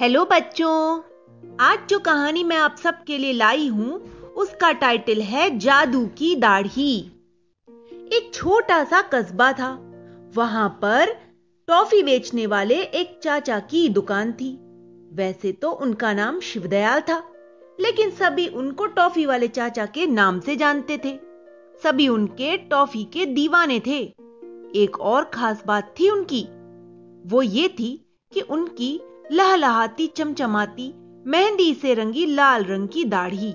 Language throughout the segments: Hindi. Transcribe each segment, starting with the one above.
हेलो बच्चों, आज जो कहानी मैं आप सबके लिए लाई हूँ, उसका टाइटल है जादू की दाढ़ी। एक छोटा सा कस्बा था, वहाँ पर टॉफी बेचने वाले एक चाचा की दुकान थी। वैसे तो उनका नाम शिवदयाल था, लेकिन सभी उनको टॉफी वाले चाचा के नाम से जानते थे। सभी उनके टॉफी के दीवाने थे। एक और खास बात थी उनकी, वो ये थी कि उनकी लहलहाती, चमचमाती, मेहंदी से रंगी लाल रंग की दाढ़ी।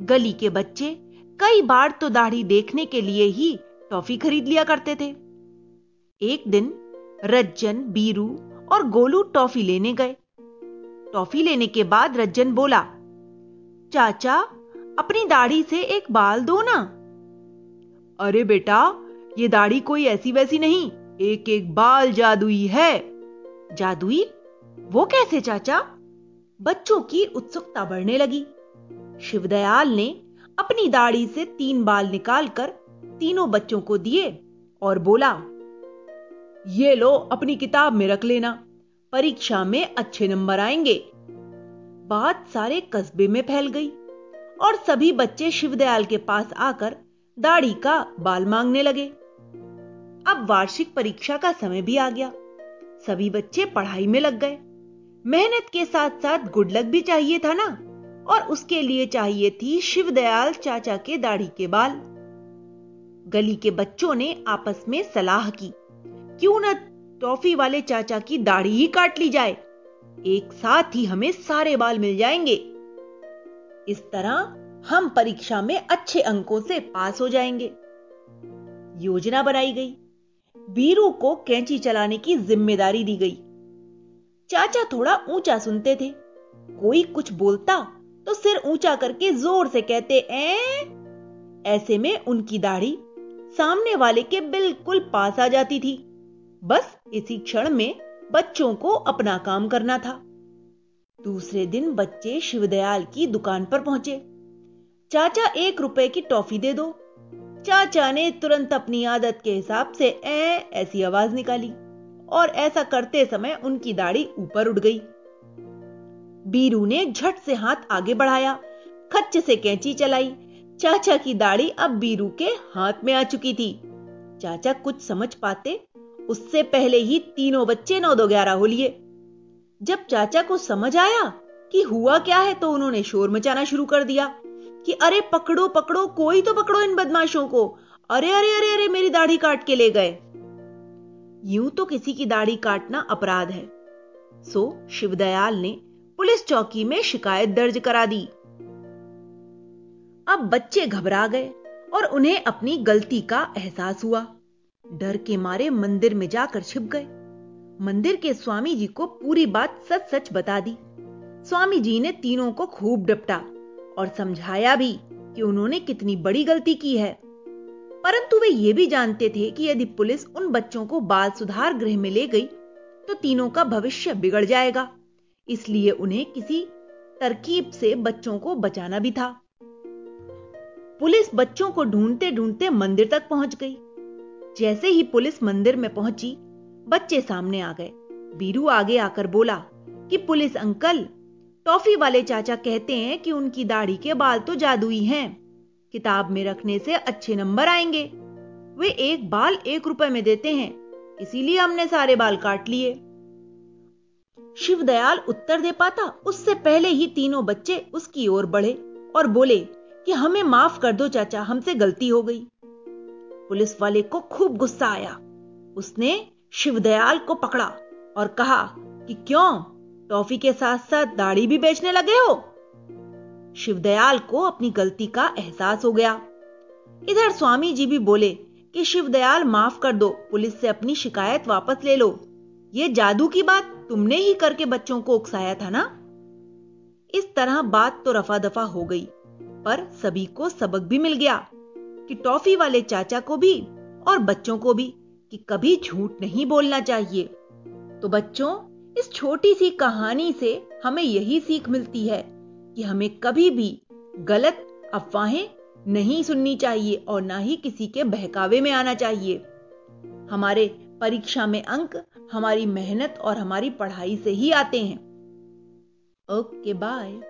गली के बच्चे कई बार तो दाढ़ी देखने के लिए ही टॉफी खरीद लिया करते थे। एक दिन रज्जन, बीरू और गोलू टॉफी लेने गए। टॉफी लेने के बाद रज्जन बोला, चाचा, अपनी दाढ़ी से एक बाल दो ना। अरे बेटा, ये दाढ़ी कोई ऐसी वैसी नहीं एक एक बाल जादुई है। जादुई? वो कैसे चाचा? बच्चों की उत्सुकता बढ़ने लगी। शिवदयाल ने अपनी दाढ़ी से तीन बाल निकालकर तीनों बच्चों को दिए और बोला, ये लो, अपनी किताब में रख लेना। परीक्षा में अच्छे नंबर आएँगे। बात सारे कस्बे में फैल गई और सभी बच्चे शिवदयाल के पास आकर दाढ़ी का बाल मांगने लगे। अब वार्षिक परीक्षा का समय भी आ गया। सभी बच्चे पढ़ाई में लग गए। मेहनत के साथ साथ गुड लक भी चाहिए था ना? और उसके लिए चाहिए थी शिवदयाल चाचा के दाढ़ी के बाल। गली के बच्चों ने आपस में सलाह की, क्यों न टॉफी वाले चाचा की दाढ़ी ही काट ली जाए? एक साथ ही हमें सारे बाल मिल जाएँगे। इस तरह हम परीक्षा में अच्छे अंकों से पास हो जाएँगे। योजना बनाई गई। वीरू को कैंची चलाने की ज़िम्मेदारी दी गई। चाचा थोड़ा ऊँचा सुनते थे। कोई कुछ बोलता तो सिर ऊँचा करके ज़ोर से कहते ऐसे में उनकी दाढ़ी सामने वाले के बिल्कुल पास आ जाती थी। बस इसी क्षण में बच्चों को अपना काम करना था। दूसरे दिन बच्चे शिवदयाल की दुकान पर पहुँचे। चाचा एक रुपए की टॉफी दे दो। चाचा ने तुरंत अपनी आदत के हिसाब से ए ऐसी आवाज़ निकाली और ऐसा करते समय उनकी दाढ़ी ऊपर उठ गई। बीरू ने झट से हाथ आगे बढ़ाया, खच्च से कैंची चलाई। चाचा की दाढ़ी अब बीरू के हाथ में आ चुकी थी। चाचा कुछ समझ पाते, उससे पहले ही तीनों बच्चे नौ दो ग्यारह हो लिए। जब चाचा को समझ आया कि हुआ क्या है तो उन्होंने शोर मचाना शुरू कर दिया। कि अरे पकड़ो पकड़ो, कोई तो पकड़ो इन बदमाशों को। अरे अरे अरे अरे, मेरी दाढ़ी काट के ले गए। यूँ तो किसी की दाढ़ी काटना अपराध है। सो, शिवदयाल ने पुलिस चौकी में शिकायत दर्ज करा दी। अब बच्चे घबरा गए और उन्हें अपनी गलती का एहसास हुआ। डर के मारे मंदिर में जाकर छिप गए। मंदिर के स्वामी जी को पूरी बात सच सच बता दी। स्वामी जी ने तीनों को खूब डपटा। और समझाया भी कि उन्होंने कितनी बड़ी गलती की है। परंतु वे ये भी जानते थे कि यदि पुलिस उन बच्चों को बाल सुधार गृह में ले गई तो तीनों का भविष्य बिगड़ जाएगा। इसलिए उन्हें किसी तरकीब से बच्चों को बचाना भी था। पुलिस बच्चों को ढूंढते ढूंढते मंदिर तक पहुँच गई। जैसे ही पुलिस मंदिर में पहुँची, बच्चे सामने आ गए। बीरू आगे आकर बोला कि, पुलिस अंकल टॉफी वाले चाचा कहते हैं कि उनकी दाढ़ी के बाल तो जादुई हैं। किताब में रखने से अच्छे नंबर आएँगे। वे एक बाल एक रुपए में देते हैं, इसीलिए हमने सारे बाल काट लिए। शिवदयाल उत्तर दे पाता, उससे पहले ही तीनों बच्चे उसकी ओर बढ़े और बोले कि हमें माफ़ कर दो चाचा, हमसे गलती हो गई। पुलिस वाले को खूब गुस्सा आया। उसने शिवदयाल को पकड़ा और कहा कि क्यों? टॉफी के साथ साथ दाढ़ी भी बेचने लगे हो? शिवदयाल को अपनी गलती का एहसास हो गया। इधर स्वामी जी भी बोले कि, शिवदयाल, माफ़ कर दो, पुलिस से अपनी शिकायत वापस ले लो। ये जादू की बात तुमने ही करके बच्चों को उकसाया था ना? इस तरह बात तो रफा दफ़ा हो गई, पर सभी को सबक भी मिल गया कि टॉफी वाले चाचा को भी और बच्चों को भी कि कभी झूठ नहीं बोलना चाहिए। तो बच्चों इस छोटी सी कहानी से हमें यही सीख मिलती है कि हमें कभी भी गलत अफवाहें नहीं सुननी चाहिए और ना ही किसी के बहकावे में आना चाहिए। हमारे परीक्षा में अंक हमारी मेहनत और हमारी पढ़ाई से ही आते हैं। Okay, bye.